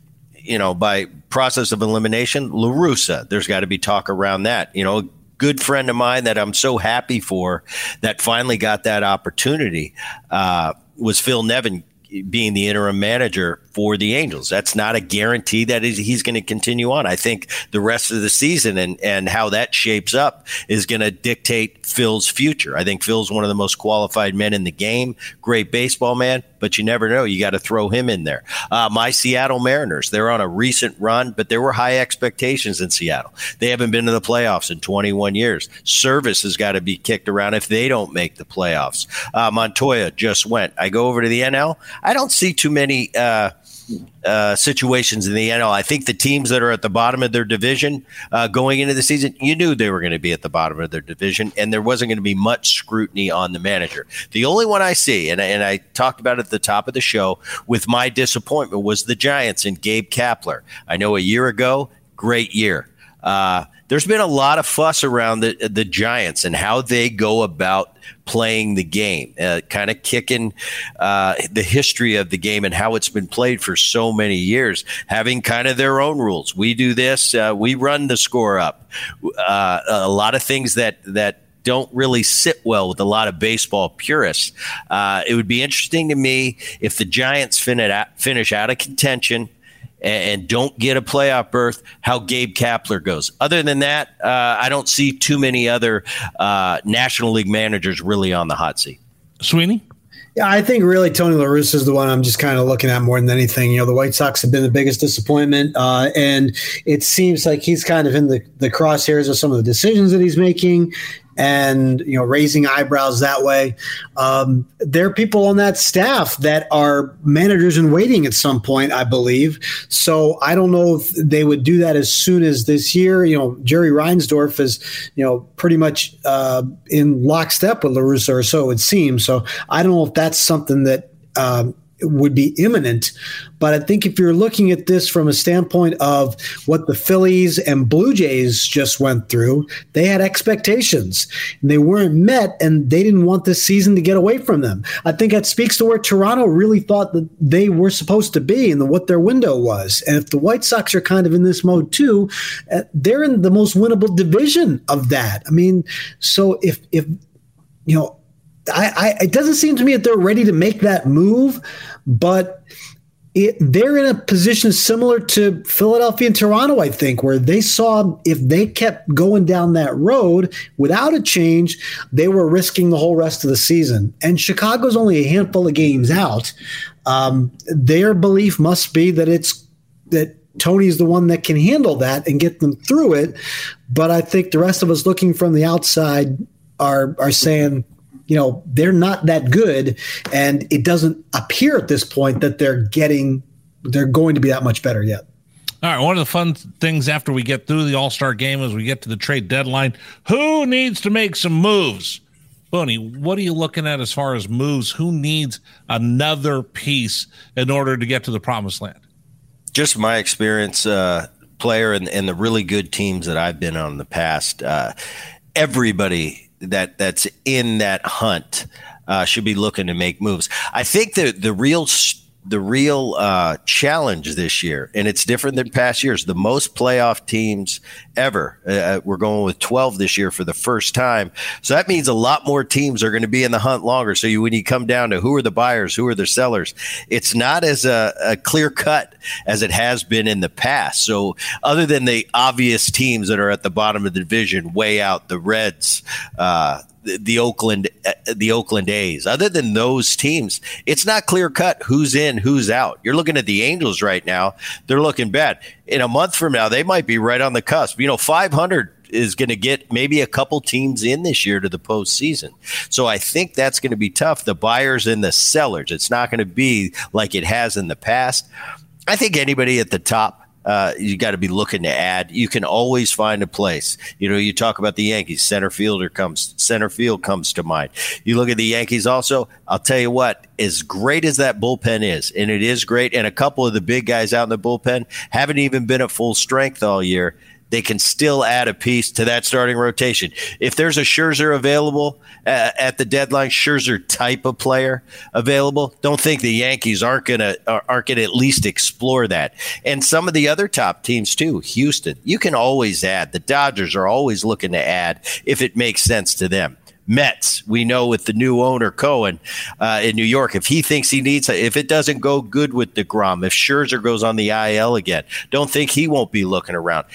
you know, by process of elimination, La Russa. There's got to be talk around that. You know, a good friend of mine that I'm so happy for that finally got that opportunity uh, was Phil Nevin being the interim manager for the Angels. That's not a guarantee that he's going to continue on. I think the rest of the season and, and how that shapes up is going to dictate Phil's future. I think Phil's one of the most qualified men in the game, great baseball man, but you never know. You got to throw him in there. Uh, my Seattle Mariners, they're on a recent run, but there were high expectations in Seattle. They haven't been to the playoffs in 21 years. Servais has got to be kicked around if they don't make the playoffs. Uh, Montoyo just went. I go over to the NL. I don't see too many. Uh, uh, situations in the NL. I think the teams that are at the bottom of their division uh, going into the season, you knew they were going to be at the bottom of their division, and there wasn't going to be much scrutiny on the manager. The only one I see, and, and I talked about at the top of the show with my disappointment, was the Giants and Gabe Kapler. I know a year ago, great year. Uh, there's been a lot of fuss around the the Giants and how they go about playing the game, uh, kind of kicking uh, the history of the game and how it's been played for so many years, having kind of their own rules. We do this, uh, we run the score up. Uh, a lot of things that that don't really sit well with a lot of baseball purists. Uh, it would be interesting to me if the Giants finish out of contention and, don't get a playoff berth, how Gabe Kapler goes. Other than that, uh, I don't see too many other uh, National League managers really on the hot seat. Sweeney? Yeah, I think really Tony La Russa is the one I'm just kind of looking at more than anything. You know, the White Sox have been the biggest disappointment, uh, and it seems like he's kind of in the, the crosshairs of some of the decisions that he's making and you know raising eyebrows that way. Um, there are people on that staff that are managers in waiting at some point, I believe. So I don't know if they would do that as soon as this year. You know, Jerry Reinsdorf is you know pretty much uh, in lockstep with La Russa, or so it seems. So I don't know if that's something that. Um, would be imminent. But I think if you're looking at this from a standpoint of what the Phillies and Blue Jays just went through, they had expectations and they weren't met, and they didn't want this season to get away from them. I think that speaks to where Toronto really thought that they were supposed to be and what their window was. And if the White Sox are kind of in this mode too, uh, they're in the most winnable division of that. I mean, so if if you know I, I, it doesn't seem to me that they're ready to make that move, but it, they're in a position similar to Philadelphia and Toronto, I think, where they saw if they kept going down that road without a change, they were risking the whole rest of the season. And Chicago's only a handful of games out. Um, their belief must be that it's that Tony's the one that can handle that and get them through it. But I think the rest of us looking from the outside are are saying you know, they're not that good. And it doesn't appear at this point that they're getting, they're going to be that much better yet. All right. One of the fun things after we get through the All Star game is we get to the trade deadline. Who needs to make some moves? Booney, what are you looking at as far as moves? Who needs another piece in order to get to the promised land? Just my experience, uh, player and, and the really good teams that I've been on in the past. Uh, everybody that that's in that hunt uh, should be looking to make moves. I think the the real st- the real uh, challenge this year, and it's different than past years. The most playoff teams ever. Uh, uh we're going with 12 this year for the first time. So that means a lot more teams are going to be in the hunt longer. So you, when you come down to who are the buyers, who are the sellers, it's not as a, a clear cut as it has been in the past. So other than the obvious teams that are at the bottom of the division, way out, the Reds, uh, the Oakland uh, the Oakland A's. Other than those teams, it's not clear cut who's in, who's out. You're looking at the Angels right now; they're looking bad. In a month from now, they might be right on the cusp. You know, 500 is going to get maybe a couple teams in this year to the postseason. So I think that's going to be tough. The buyers and the sellers. It's not going to be like it has in the past. I think anybody at the top uh, you got to be looking to add. You can always find a place. You know, you talk about the Yankees. Center fielder comes. Center field comes to mind. You look at the Yankees. Also, I'll tell you what. As great as that bullpen is, and it is great, and a couple of the big guys out in the bullpen haven't even been at full strength all year they can still add a piece to that starting rotation. If there's a Scherzer available uh, at the deadline, Scherzer type of player available, don't think the Yankees aren't gonna aren't gonna at least explore that. And some of the other top teams too, Houston, you can always add. The Dodgers are always looking to add if it makes sense to them. Mets, we know with the new owner Cohen uh, in New York, if he thinks he needs, if it doesn't go good with deGrom, if Scherzer goes on the IL again, don't think he won't be looking around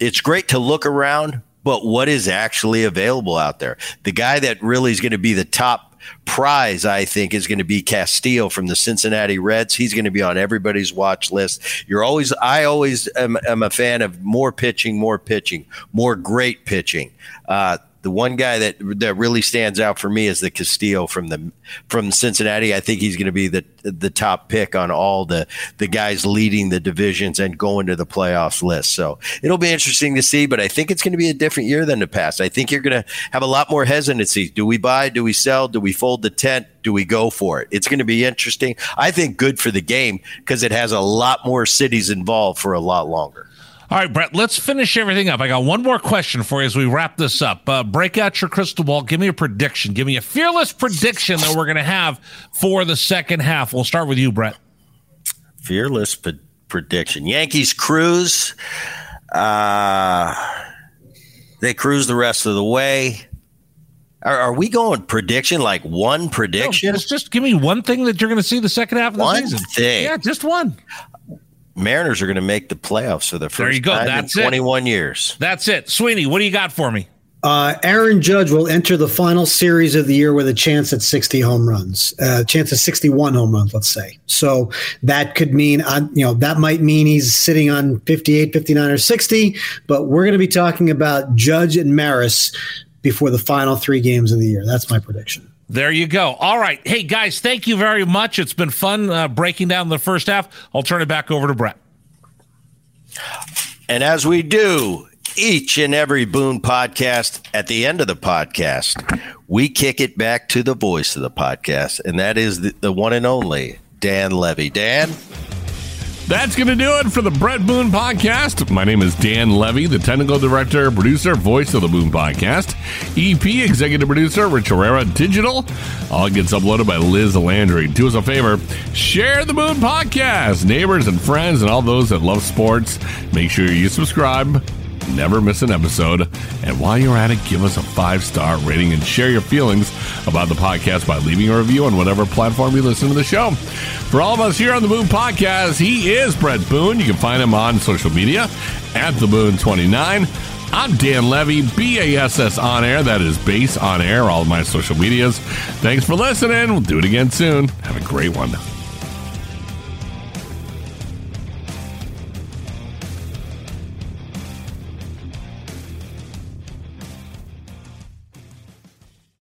it's great to look around, but what is actually available out there? The guy that really is going to be the top prize, I think, is going to be Castillo from the Cincinnati Reds. He's going to be on everybody's watch list. You're always, I always am, am a fan of more pitching, more pitching, more great pitching. Uh, the one guy that that really stands out for me is the Castillo from the from Cincinnati. I think he's going to be the the top pick on all the the guys leading the divisions and going to the playoffs list. So it'll be interesting to see. But I think it's going to be a different year than the past. I think you're going to have a lot more hesitancy. Do we buy? Do we sell? Do we fold the tent? Do we go for it? It's going to be interesting. I think good for the game because it has a lot more cities involved for a lot longer. All right, Brett, let's finish everything up. I got one more question for you as we wrap this up. Uh, break out your crystal ball. Give me a prediction. Give me a fearless prediction that we're going to have for the second half. We'll start with you, Brett. Fearless p- prediction. Yankees cruise. Uh, they cruise the rest of the way. Are, are, we going prediction like one prediction? No, just, just give me one thing that you're going to see the second half of the one season. Thing. Yeah, just one. Mariners are going to make the playoffs for the first there you go. time That's in 21 it. years. That's it. Sweeney, what do you got for me? Uh, Aaron Judge will enter the final series of the year with a chance at 60 home runs, uh, chance of 61 home runs, let's say. So that could mean, uh, you know, that might mean he's sitting on 58, 59, or 60. But we're going to be talking about Judge and Maris before the final three games of the year. That's my prediction. There you go. All right. Hey, guys, thank you very much. It's been fun uh, breaking down the first half. I'll turn it back over to Brett. And as we do each and every Boone podcast, at the end of the podcast, we kick it back to the voice of the podcast, and that is the, the one and only Dan Levy. Dan? That's going to do it for the Brett Boone podcast. My name is Dan Levy, the technical director, producer, voice of the Boone podcast, EP, executive producer, Rich Herrera, digital. All gets uploaded by Liz Landry. Do us a favor, share the Boone podcast. Neighbors and friends and all those that love sports, make sure you subscribe never miss an episode. And while you're at it, give us a five star rating and share your feelings about the podcast by leaving a review on whatever platform you listen to the show. For all of us here on the Boone Podcast, he is Brett Boone. You can find him on social media at the Boone 29. I'm Dan Levy, BASS on air. That is base on air, all of my social medias. Thanks for listening. We'll do it again soon. Have a great one.